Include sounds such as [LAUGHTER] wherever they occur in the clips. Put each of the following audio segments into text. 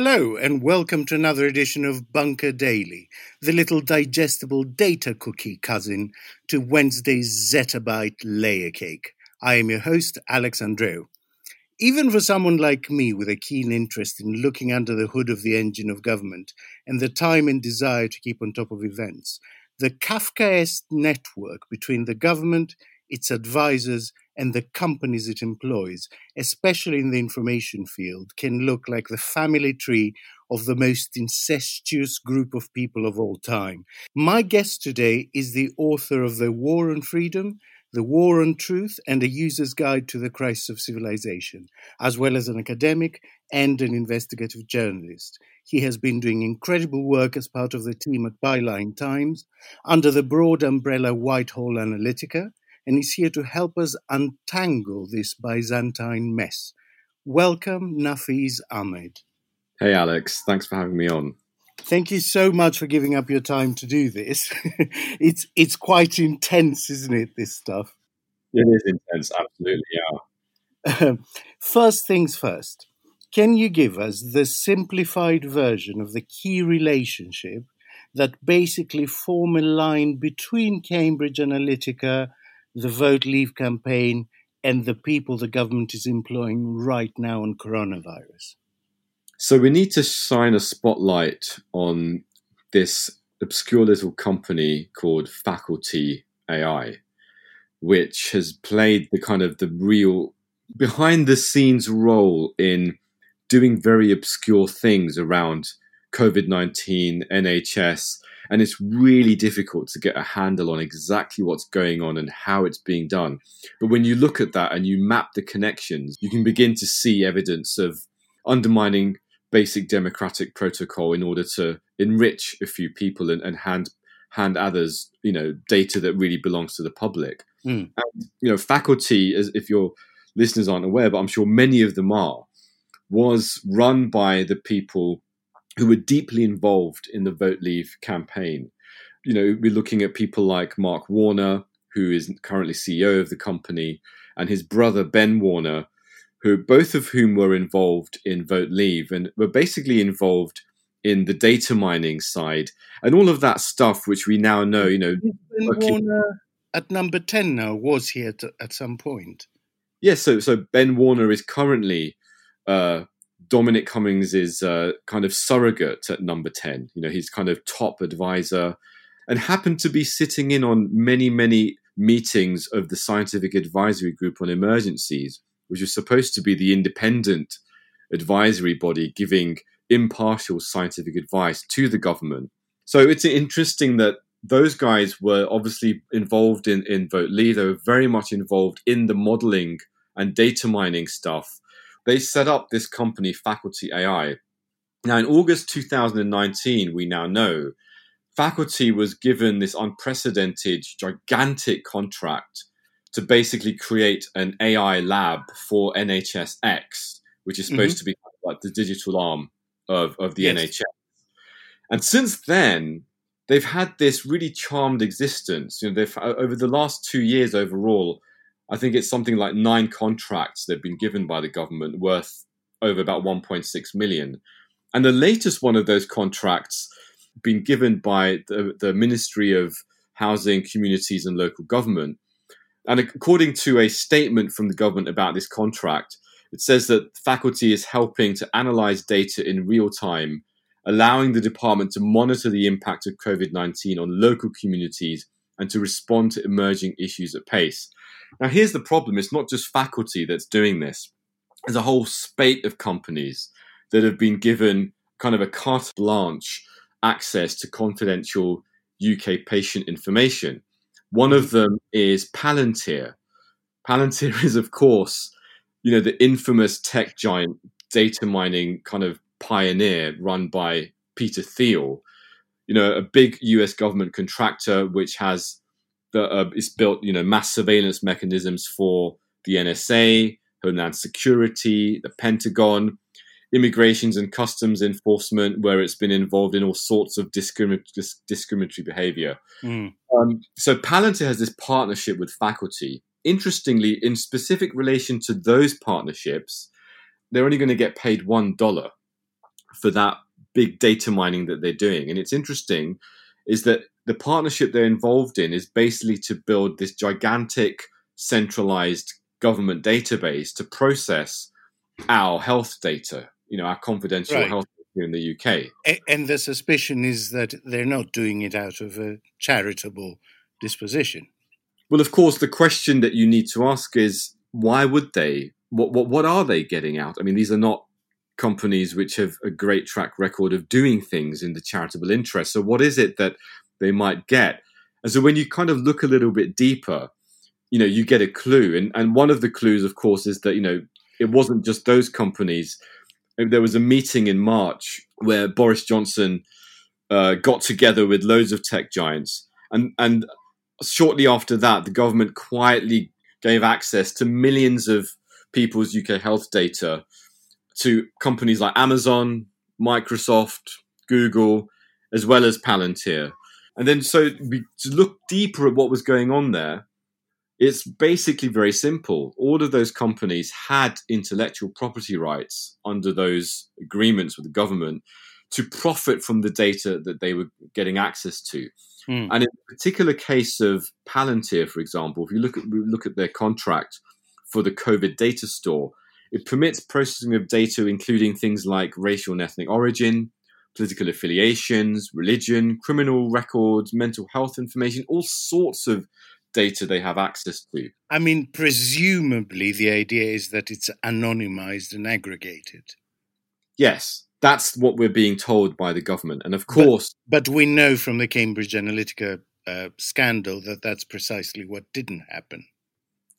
Hello, and welcome to another edition of Bunker Daily, the little digestible data cookie cousin to Wednesday's Zettabyte layer cake. I am your host, Alex Andreou. Even for someone like me with a keen interest in looking under the hood of the engine of government and the time and desire to keep on top of events, the Kafkaesque network between the government, its advisors, and the companies it employs, especially in the information field, can look like the family tree of the most incestuous group of people of all time. My guest today is the author of The War on Freedom, The War on Truth, and A User's Guide to the Crisis of Civilization, as well as an academic and an investigative journalist. He has been doing incredible work as part of the team at Byline Times under the broad umbrella Whitehall Analytica and is here to help us untangle this Byzantine mess. Welcome, Nafeez Ahmed. Hey, Alex. Thanks for having me on. Thank you so much for giving up your time to do this. [LAUGHS] it's it's quite intense, isn't it? This stuff. It is intense, absolutely. Yeah. Um, first things first. Can you give us the simplified version of the key relationship that basically form a line between Cambridge Analytica the Vote Leave campaign and the people the government is employing right now on coronavirus? So we need to shine a spotlight on this obscure little company called Faculty AI, which has played the kind of the real behind the scenes role in doing very obscure things around COVID 19, NHS, and it's really difficult to get a handle on exactly what's going on and how it's being done. But when you look at that and you map the connections, you can begin to see evidence of undermining basic democratic protocol in order to enrich a few people and, and hand hand others, you know, data that really belongs to the public. Mm. And, you know, faculty, as if your listeners aren't aware, but I'm sure many of them are, was run by the people who were deeply involved in the Vote Leave campaign. You know, we're looking at people like Mark Warner, who is currently CEO of the company, and his brother Ben Warner, who both of whom were involved in Vote Leave and were basically involved in the data mining side and all of that stuff, which we now know. You know, Ben Warner at number ten now was he at, at some point? Yes, yeah, so so Ben Warner is currently uh, Dominic Cummings is uh, kind of surrogate at number 10. You know, he's kind of top advisor and happened to be sitting in on many, many meetings of the Scientific Advisory Group on Emergencies, which was supposed to be the independent advisory body giving impartial scientific advice to the government. So it's interesting that those guys were obviously involved in, in Vote Leave. They were very much involved in the modeling and data mining stuff they set up this company, Faculty AI. Now, in August 2019, we now know Faculty was given this unprecedented, gigantic contract to basically create an AI lab for NHSX, which is supposed mm-hmm. to be like the digital arm of, of the yes. NHS. And since then, they've had this really charmed existence. You know, they've over the last two years overall, I think it's something like nine contracts that have been given by the government worth over about 1.6 million. And the latest one of those contracts been given by the, the Ministry of Housing, Communities and Local Government. And according to a statement from the government about this contract, it says that faculty is helping to analyze data in real time, allowing the department to monitor the impact of COVID 19 on local communities and to respond to emerging issues at pace. Now, here's the problem it's not just faculty that's doing this, there's a whole spate of companies that have been given kind of a carte blanche access to confidential UK patient information. One of them is Palantir. Palantir is, of course, you know, the infamous tech giant data mining kind of pioneer run by Peter Thiel. You know, a big US government contractor which has that uh, it's built, you know, mass surveillance mechanisms for the NSA, Homeland Security, the Pentagon, immigrations and customs enforcement, where it's been involved in all sorts of discrimin- discriminatory behavior. Mm. Um, so Palantir has this partnership with faculty. Interestingly, in specific relation to those partnerships, they're only going to get paid one dollar for that big data mining that they're doing. And it's interesting is that the partnership they're involved in is basically to build this gigantic centralized government database to process our health data, you know, our confidential right. health data in the UK. And the suspicion is that they're not doing it out of a charitable disposition. Well, of course, the question that you need to ask is why would they? What, what, what are they getting out? I mean, these are not companies which have a great track record of doing things in the charitable interest. So, what is it that they might get? And so, when you kind of look a little bit deeper, you know, you get a clue. And, and one of the clues, of course, is that, you know, it wasn't just those companies. There was a meeting in March where Boris Johnson uh, got together with loads of tech giants. And, and shortly after that, the government quietly gave access to millions of people's UK health data to companies like Amazon, Microsoft, Google, as well as Palantir. And then, so we, to look deeper at what was going on there, it's basically very simple. All of those companies had intellectual property rights under those agreements with the government to profit from the data that they were getting access to. Mm. And in the particular case of Palantir, for example, if you look at look at their contract for the COVID data store, it permits processing of data, including things like racial and ethnic origin, political affiliations, religion, criminal records, mental health information, all sorts of data they have access to. I mean, presumably the idea is that it's anonymized and aggregated. Yes, that's what we're being told by the government. And of course. But, but we know from the Cambridge Analytica uh, scandal that that's precisely what didn't happen.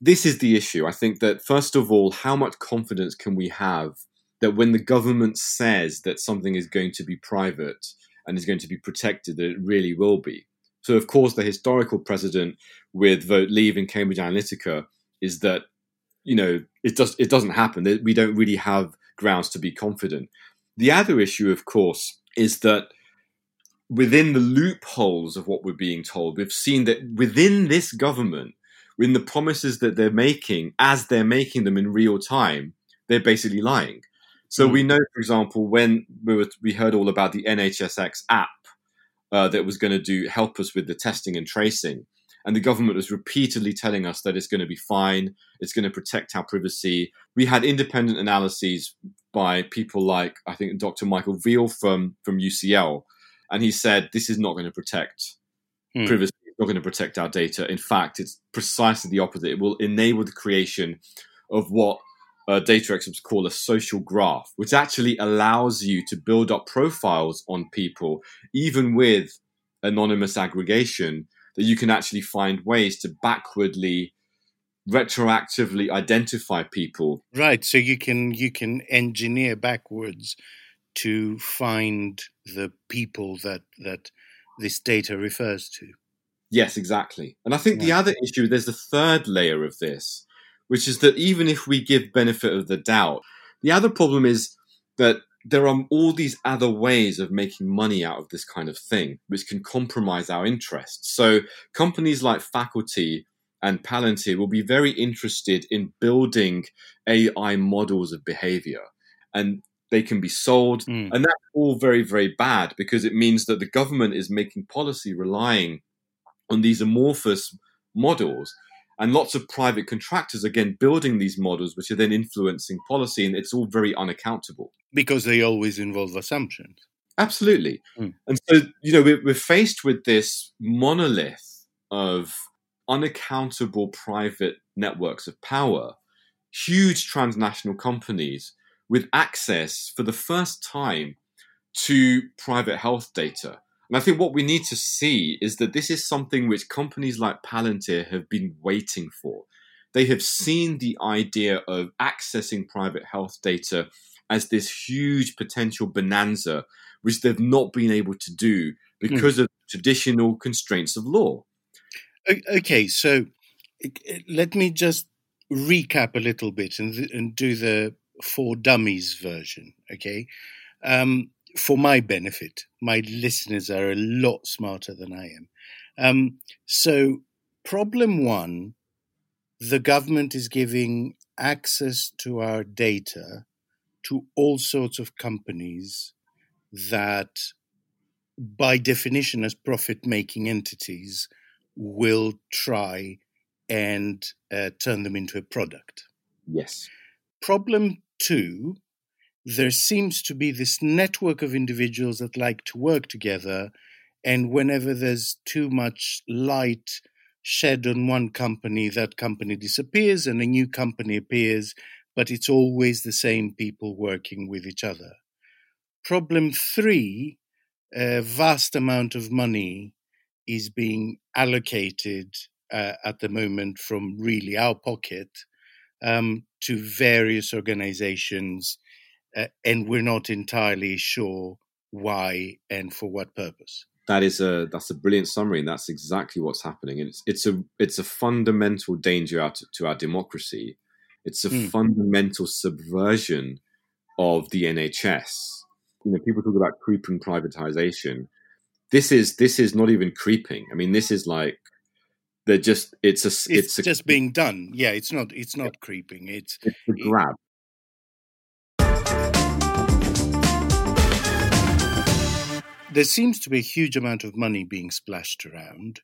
This is the issue. I think that, first of all, how much confidence can we have that when the government says that something is going to be private and is going to be protected, that it really will be? So, of course, the historical precedent with Vote Leave in Cambridge Analytica is that you know it does it doesn't happen. We don't really have grounds to be confident. The other issue, of course, is that within the loopholes of what we're being told, we've seen that within this government, in the promises that they're making, as they're making them in real time, they're basically lying. So mm. we know, for example, when we, were, we heard all about the NHSX app uh, that was going to do help us with the testing and tracing. And the government was repeatedly telling us that it's going to be fine, it's going to protect our privacy. We had independent analyses by people like I think Dr. Michael Veale from from UCL, and he said this is not going to protect hmm. privacy, not going to protect our data. In fact, it's precisely the opposite. It will enable the creation of what uh, data experts call a social graph, which actually allows you to build up profiles on people, even with anonymous aggregation, that you can actually find ways to backwardly retroactively identify people right so you can you can engineer backwards to find the people that that this data refers to yes exactly and i think the other issue there's a third layer of this which is that even if we give benefit of the doubt, the other problem is that there are all these other ways of making money out of this kind of thing, which can compromise our interests. So companies like Faculty and Palantir will be very interested in building AI models of behavior. And they can be sold. Mm. And that's all very, very bad because it means that the government is making policy relying on these amorphous models. And lots of private contractors again building these models which are then influencing policy and it's all very unaccountable. Because they always involve assumptions. Absolutely. Mm. and so you know we're, we're faced with this monolith of unaccountable private networks of power huge transnational companies with access for the first time to private health data and I think what we need to see is that this is something which companies like Palantir have been waiting for. They have seen the idea of accessing private health data as this huge potential bonanza, which they've not been able to do because mm. of traditional constraints of law. Okay, so let me just recap a little bit and, and do the for dummies version. Okay. Um, for my benefit. My listeners are a lot smarter than I am. Um, so, problem one the government is giving access to our data to all sorts of companies that, by definition, as profit making entities, will try and uh, turn them into a product. Yes. Problem two there seems to be this network of individuals that like to work together. And whenever there's too much light shed on one company, that company disappears and a new company appears, but it's always the same people working with each other. Problem three a vast amount of money is being allocated uh, at the moment from really our pocket um, to various organizations, uh, and we're not entirely sure why and for what purpose. That is a that's a brilliant summary, and that's exactly what's happening. And it's it's a it's a fundamental danger out to our democracy. It's a mm. fundamental subversion of the NHS. You know, people talk about creeping privatization. This is this is not even creeping. I mean, this is like they're just it's a it's, it's a, just being done. Yeah, it's not it's not yeah. creeping. It's it's a grab. There seems to be a huge amount of money being splashed around.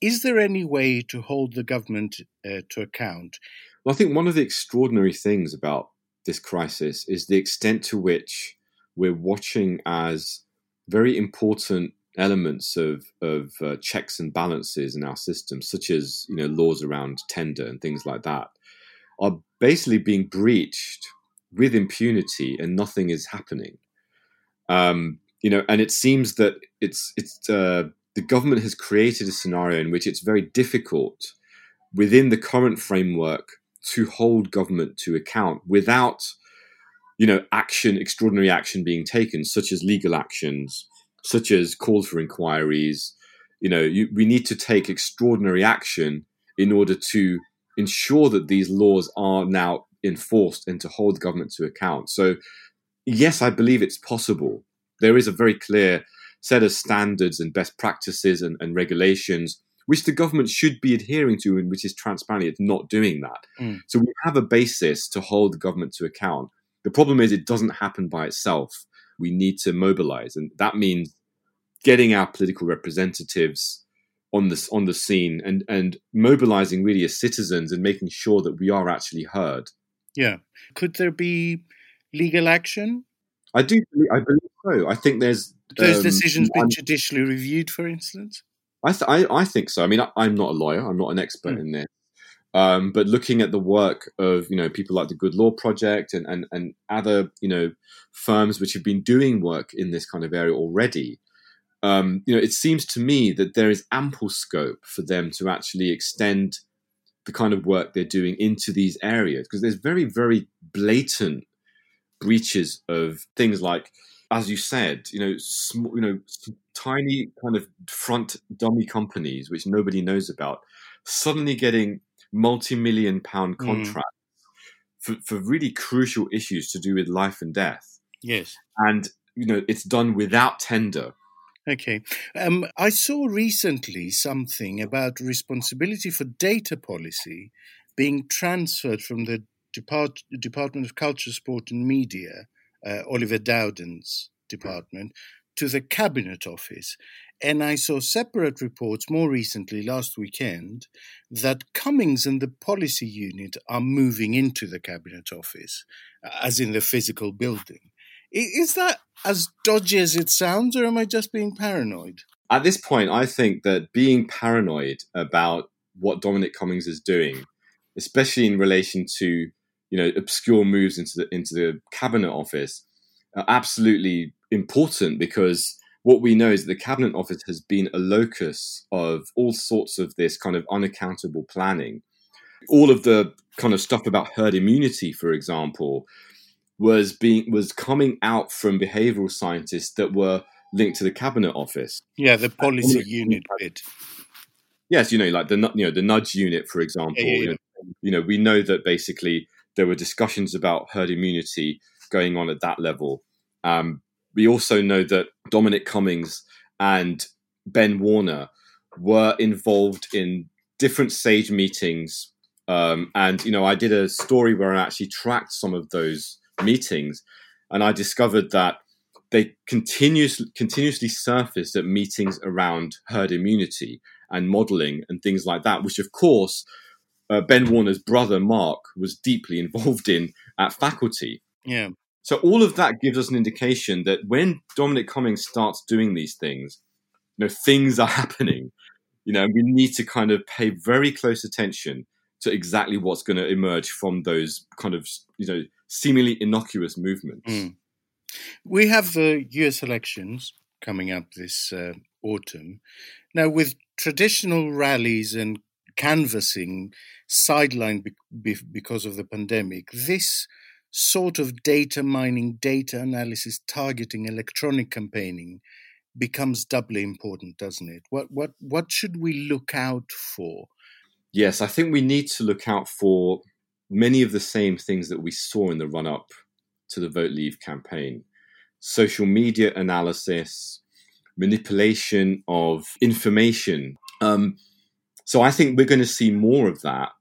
Is there any way to hold the government uh, to account? Well, I think one of the extraordinary things about this crisis is the extent to which we're watching as very important elements of of uh, checks and balances in our system, such as you know laws around tender and things like that, are basically being breached with impunity, and nothing is happening. Um, you know, and it seems that it's it's uh, the government has created a scenario in which it's very difficult within the current framework to hold government to account without you know action extraordinary action being taken such as legal actions such as calls for inquiries. You know, you, we need to take extraordinary action in order to ensure that these laws are now enforced and to hold government to account. So, yes, I believe it's possible. There is a very clear set of standards and best practices and, and regulations which the government should be adhering to and which is transparent. It's not doing that. Mm. So we have a basis to hold the government to account. The problem is it doesn't happen by itself. We need to mobilize, and that means getting our political representatives on this on the scene and and mobilizing really as citizens and making sure that we are actually heard. Yeah, could there be legal action? I do. I believe so. I think there's those um, decisions been judicially reviewed, for instance. I, th- I, I think so. I mean, I, am not a lawyer. I'm not an expert mm. in this. Um, but looking at the work of you know people like the Good Law Project and, and and other you know firms which have been doing work in this kind of area already, um, you know, it seems to me that there is ample scope for them to actually extend the kind of work they're doing into these areas because there's very, very blatant breaches of things like, as you said, you know, sm- you know, tiny kind of front dummy companies which nobody knows about suddenly getting multi-million pound hmm. contracts mm. for, for really crucial issues to do with life and death. Yes, and you know, it's done without tender Okay. Um, I saw recently something about responsibility for data policy being transferred from the Depart- Department of Culture, Sport and Media, uh, Oliver Dowden's department, to the Cabinet Office. And I saw separate reports more recently, last weekend, that Cummings and the policy unit are moving into the Cabinet Office, as in the physical building. Is that as dodgy as it sounds, or am I just being paranoid? At this point, I think that being paranoid about what Dominic Cummings is doing, especially in relation to you know obscure moves into the into the cabinet office, are absolutely important because what we know is that the cabinet office has been a locus of all sorts of this kind of unaccountable planning. All of the kind of stuff about herd immunity, for example, was being was coming out from behavioral scientists that were linked to the cabinet office. Yeah, the policy unit bit. Yes, you know, like the you know the nudge unit, for example. Yeah, yeah, yeah. You, know, you know, we know that basically there were discussions about herd immunity going on at that level. Um, we also know that Dominic Cummings and Ben Warner were involved in different SAGE meetings. Um, and, you know, I did a story where I actually tracked some of those meetings, and I discovered that they continuously continuously surfaced at meetings around herd immunity and modeling and things like that, which of course uh, Ben Warner's brother Mark was deeply [LAUGHS] involved in at faculty. Yeah. So all of that gives us an indication that when Dominic Cummings starts doing these things, you know, things are [LAUGHS] happening. You know, we need to kind of pay very close attention to exactly what's going to emerge from those kind of, you know, seemingly innocuous movements. Mm. We have the US elections coming up this uh, autumn. Now, with traditional rallies and canvassing sidelined be- be- because of the pandemic, this sort of data mining, data analysis, targeting, electronic campaigning becomes doubly important, doesn't it? What what what should we look out for? Yes, I think we need to look out for many of the same things that we saw in the run up to the Vote Leave campaign social media analysis, manipulation of information. Um, so I think we're going to see more of that.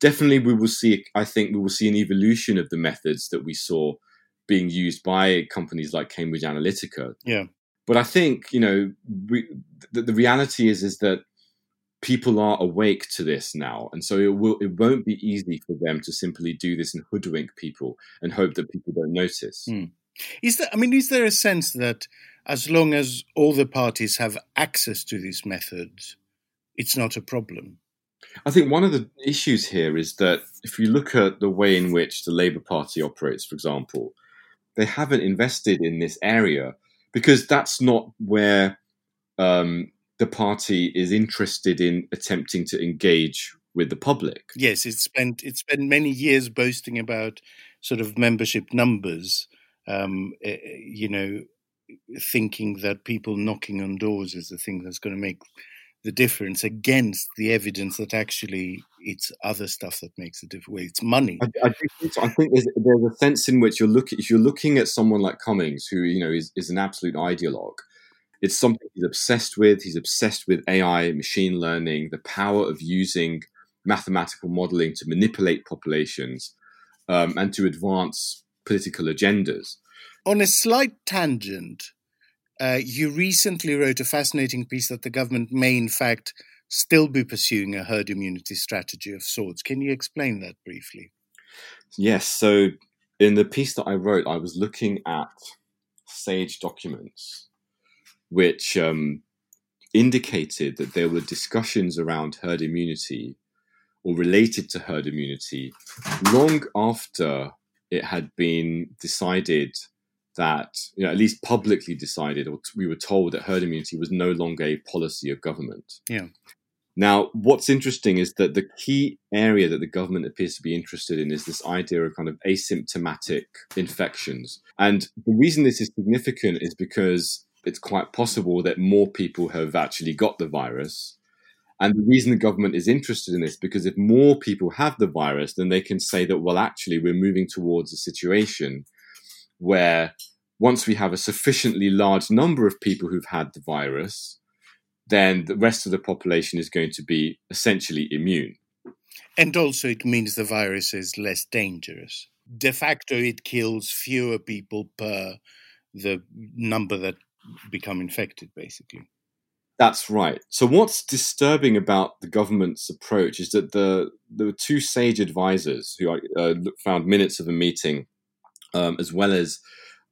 Definitely, we will see, I think we will see an evolution of the methods that we saw being used by companies like Cambridge Analytica. Yeah. But I think, you know, we, the, the reality is, is that people are awake to this now, and so it will it won't be easy for them to simply do this and hoodwink people and hope that people don't notice. Mm. Is there? I mean, is there a sense that as long as all the parties have access to these methods, it's not a problem? I think one of the issues here is that if you look at the way in which the Labour Party operates, for example, they haven't invested in this area because that's not where um, the party is interested in attempting to engage with the public. Yes, it's spent it's spent many years boasting about sort of membership numbers. Um, eh, eh, you know, thinking that people knocking on doors is the thing that's going to make the difference against the evidence that actually it's other stuff that makes the difference. It's money. I, I, think, I think there's, there's, a sense in which you're looking if you're looking at someone like Cummings, who you know is, is an absolute ideologue, it's something he's obsessed with. He's obsessed with AI, machine learning, the power of using mathematical modeling to manipulate populations um, and to advance political agendas. On a slight tangent, uh, you recently wrote a fascinating piece that the government may, in fact, still be pursuing a herd immunity strategy of sorts. Can you explain that briefly? Yes. So, in the piece that I wrote, I was looking at SAGE documents which um, indicated that there were discussions around herd immunity or related to herd immunity long after it had been decided that, you know, at least publicly decided, or we were told that herd immunity was no longer a policy of government. Yeah. Now, what's interesting is that the key area that the government appears to be interested in is this idea of kind of asymptomatic infections. And the reason this is significant is because it's quite possible that more people have actually got the virus. And the reason the government is interested in this because if more people have the virus, then they can say that, well, actually, we're moving towards a situation where once we have a sufficiently large number of people who've had the virus, then the rest of the population is going to be essentially immune. And also, it means the virus is less dangerous. De facto, it kills fewer people per the number that become infected, basically. That's right. So what's disturbing about the government's approach is that the there were two sage advisors who I uh, found minutes of a meeting, um, as well as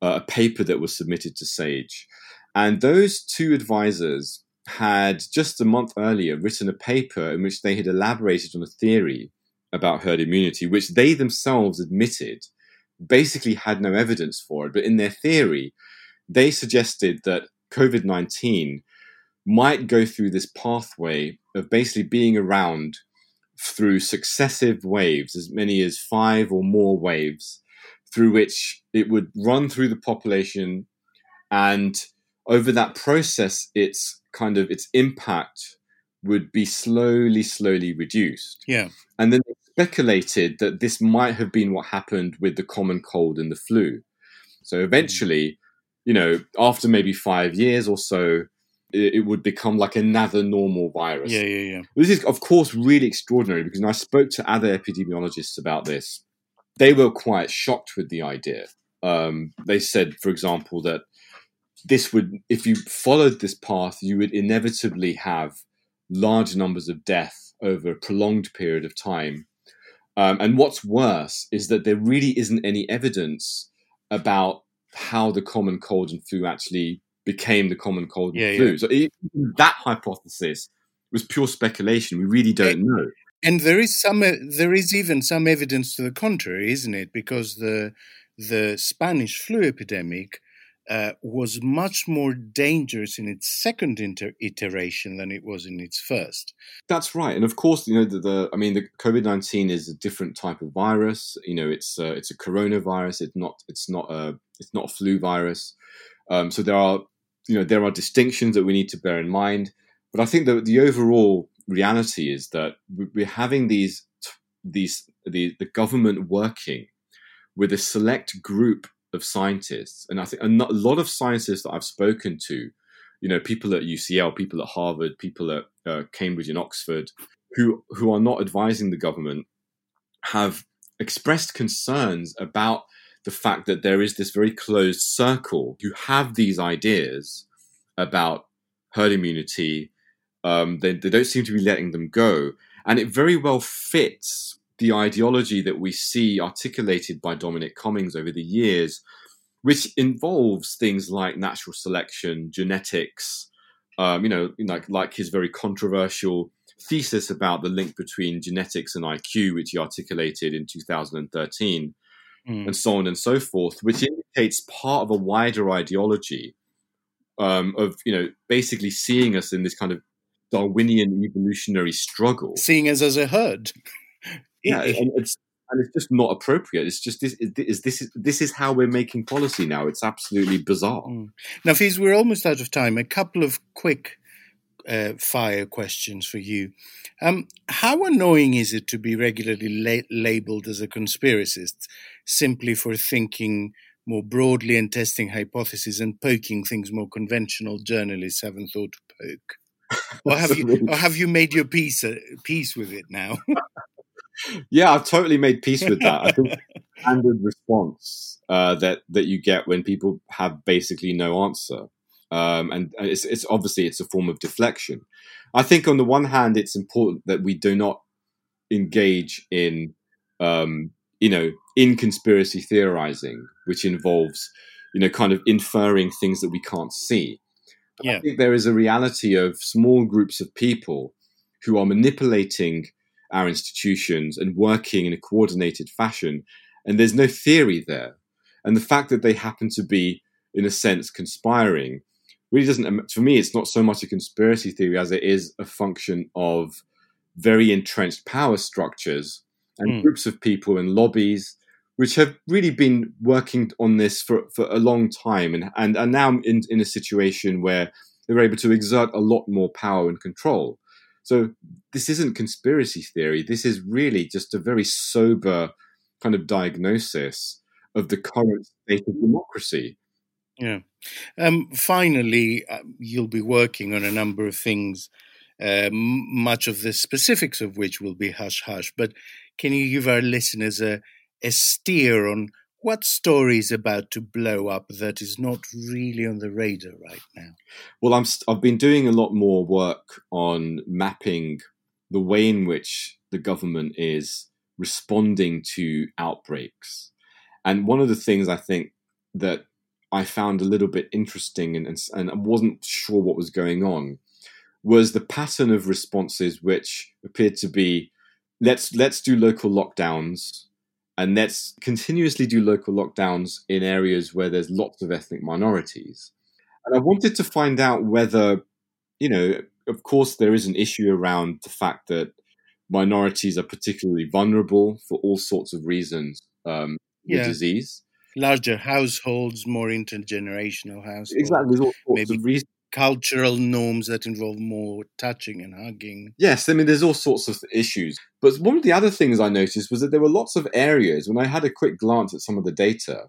uh, a paper that was submitted to Sage, and those two advisors had just a month earlier written a paper in which they had elaborated on a theory about herd immunity, which they themselves admitted basically had no evidence for it, but in their theory they suggested that COVID 19 might go through this pathway of basically being around through successive waves, as many as five or more waves, through which it would run through the population. And over that process, its kind of its impact would be slowly, slowly reduced. Yeah. And then speculated that this might have been what happened with the common cold and the flu. So eventually, you know, after maybe five years or so, it, it would become like another normal virus. Yeah, yeah, yeah. This is, of course, really extraordinary because I spoke to other epidemiologists about this, they were quite shocked with the idea. Um, they said, for example, that this would, if you followed this path, you would inevitably have large numbers of death over a prolonged period of time. Um, and what's worse is that there really isn't any evidence about how the common cold and flu actually became the common cold and Yeah, flu. yeah. So it, that hypothesis was pure speculation. We really don't know. And there is some, uh, there is even some evidence to the contrary, isn't it? Because the the Spanish flu epidemic uh, was much more dangerous in its second inter- iteration than it was in its first. That's right, and of course, you know the, the I mean, the COVID nineteen is a different type of virus. You know, it's uh, it's a coronavirus. It's not it's not a it's not a flu virus. Um, so there are you know there are distinctions that we need to bear in mind. But I think that the overall reality is that we- we're having these these the the government working with a select group of scientists, and I think a a lot of scientists that I've spoken to, you know, people at UCL, people at Harvard, people at uh, Cambridge and Oxford, who who are not advising the government, have expressed concerns about the fact that there is this very closed circle who have these ideas about herd immunity. Um, they, they don't seem to be letting them go, and it very well fits the ideology that we see articulated by Dominic Cummings over the years, which involves things like natural selection, genetics, um, you know, like like his very controversial thesis about the link between genetics and IQ, which he articulated in 2013, Mm. and so on and so forth, which indicates part of a wider ideology um, of you know basically seeing us in this kind of Darwinian evolutionary struggle. Seeing us as a herd. Yeah, and it's and it's just not appropriate. It's just this is this is this is how we're making policy now. It's absolutely bizarre. Mm. Now, Fiz, we're almost out of time. A couple of quick uh, fire questions for you. Um, how annoying is it to be regularly la- labeled as a conspiracist simply for thinking more broadly and testing hypotheses and poking things more conventional journalists haven't thought to poke? Or have you, or have you made your peace uh, peace with it now? Yeah, I've totally made peace with that. I think [LAUGHS] standard response uh, that that you get when people have basically no answer, um, and it's, it's obviously it's a form of deflection. I think on the one hand, it's important that we do not engage in, um, you know, in conspiracy theorizing, which involves, you know, kind of inferring things that we can't see. Yeah. I think there is a reality of small groups of people who are manipulating our institutions and working in a coordinated fashion. And there's no theory there. And the fact that they happen to be, in a sense, conspiring really doesn't, for me, it's not so much a conspiracy theory as it is a function of very entrenched power structures and Mm. groups of people and lobbies. Which have really been working on this for, for a long time and, and are now in, in a situation where they're able to exert a lot more power and control. So this isn't conspiracy theory. This is really just a very sober kind of diagnosis of the current state of democracy. Yeah. Um, finally, uh, you'll be working on a number of things, uh, much of the specifics of which will be hush hush. But can you give our listeners a, a steer on what story is about to blow up that is not really on the radar right now? Well, I'm st- I've been doing a lot more work on mapping the way in which the government is responding to outbreaks. And one of the things I think that I found a little bit interesting and, and, and wasn't sure what was going on was the pattern of responses which appeared to be let's let's do local lockdowns and let's continuously do local lockdowns in areas where there's lots of ethnic minorities. And I wanted to find out whether, you know, of course, there is an issue around the fact that minorities are particularly vulnerable for all sorts of reasons um, Yeah. disease. Larger households, more intergenerational households, Exactly, there's all sorts Maybe- of reasons. Cultural norms that involve more touching and hugging. Yes, I mean, there's all sorts of issues. But one of the other things I noticed was that there were lots of areas, when I had a quick glance at some of the data,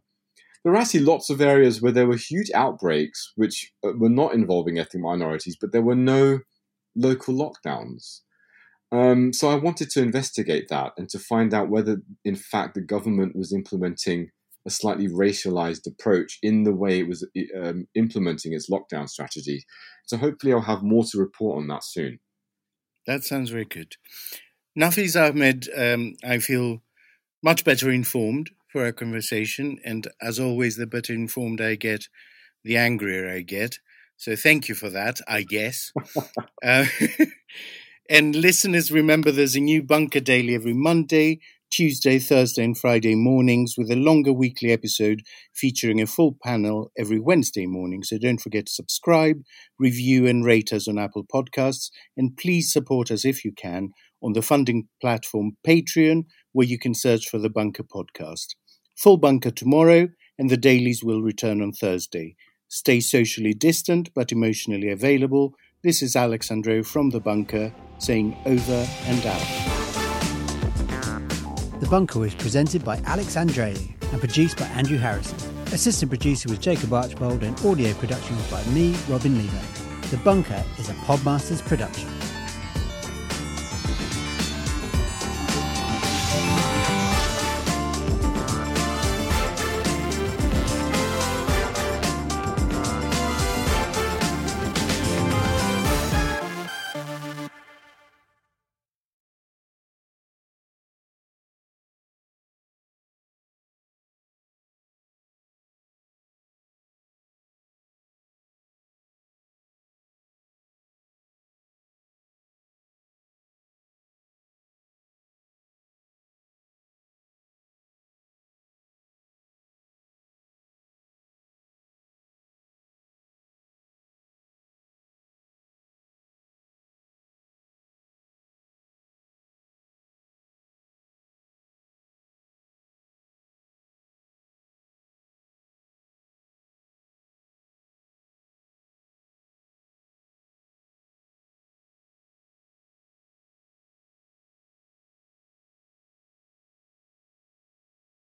there were actually lots of areas where there were huge outbreaks which uh, were not involving ethnic minorities, but there were no local lockdowns. Um, so I wanted to investigate that and to find out whether, in fact, the government was implementing a slightly racialized approach in the way it was um, implementing its lockdown strategy. So hopefully, I'll have more to report on that soon. That sounds very good. Nafeez Ahmed, um, I feel much better informed for our conversation. And as always, the better informed I get, the angrier I get. So thank you for that, I guess. [LAUGHS] uh, [LAUGHS] and listeners, remember there's a new Bunker Daily every Monday, Tuesday, Thursday, and Friday mornings with a longer weekly episode featuring a full panel every Wednesday morning. So don't forget to subscribe, review, and rate us on Apple Podcasts. And please support us if you can on the funding platform Patreon, where you can search for the Bunker Podcast. Full Bunker tomorrow, and the dailies will return on Thursday. Stay socially distant but emotionally available. This is Alex Andreou from The Bunker saying over and out. The Bunker was presented by Alex Andreou and produced by Andrew Harrison. Assistant producer was Jacob Archbold and audio production was by me, Robin Levo. The Bunker is a Podmasters production.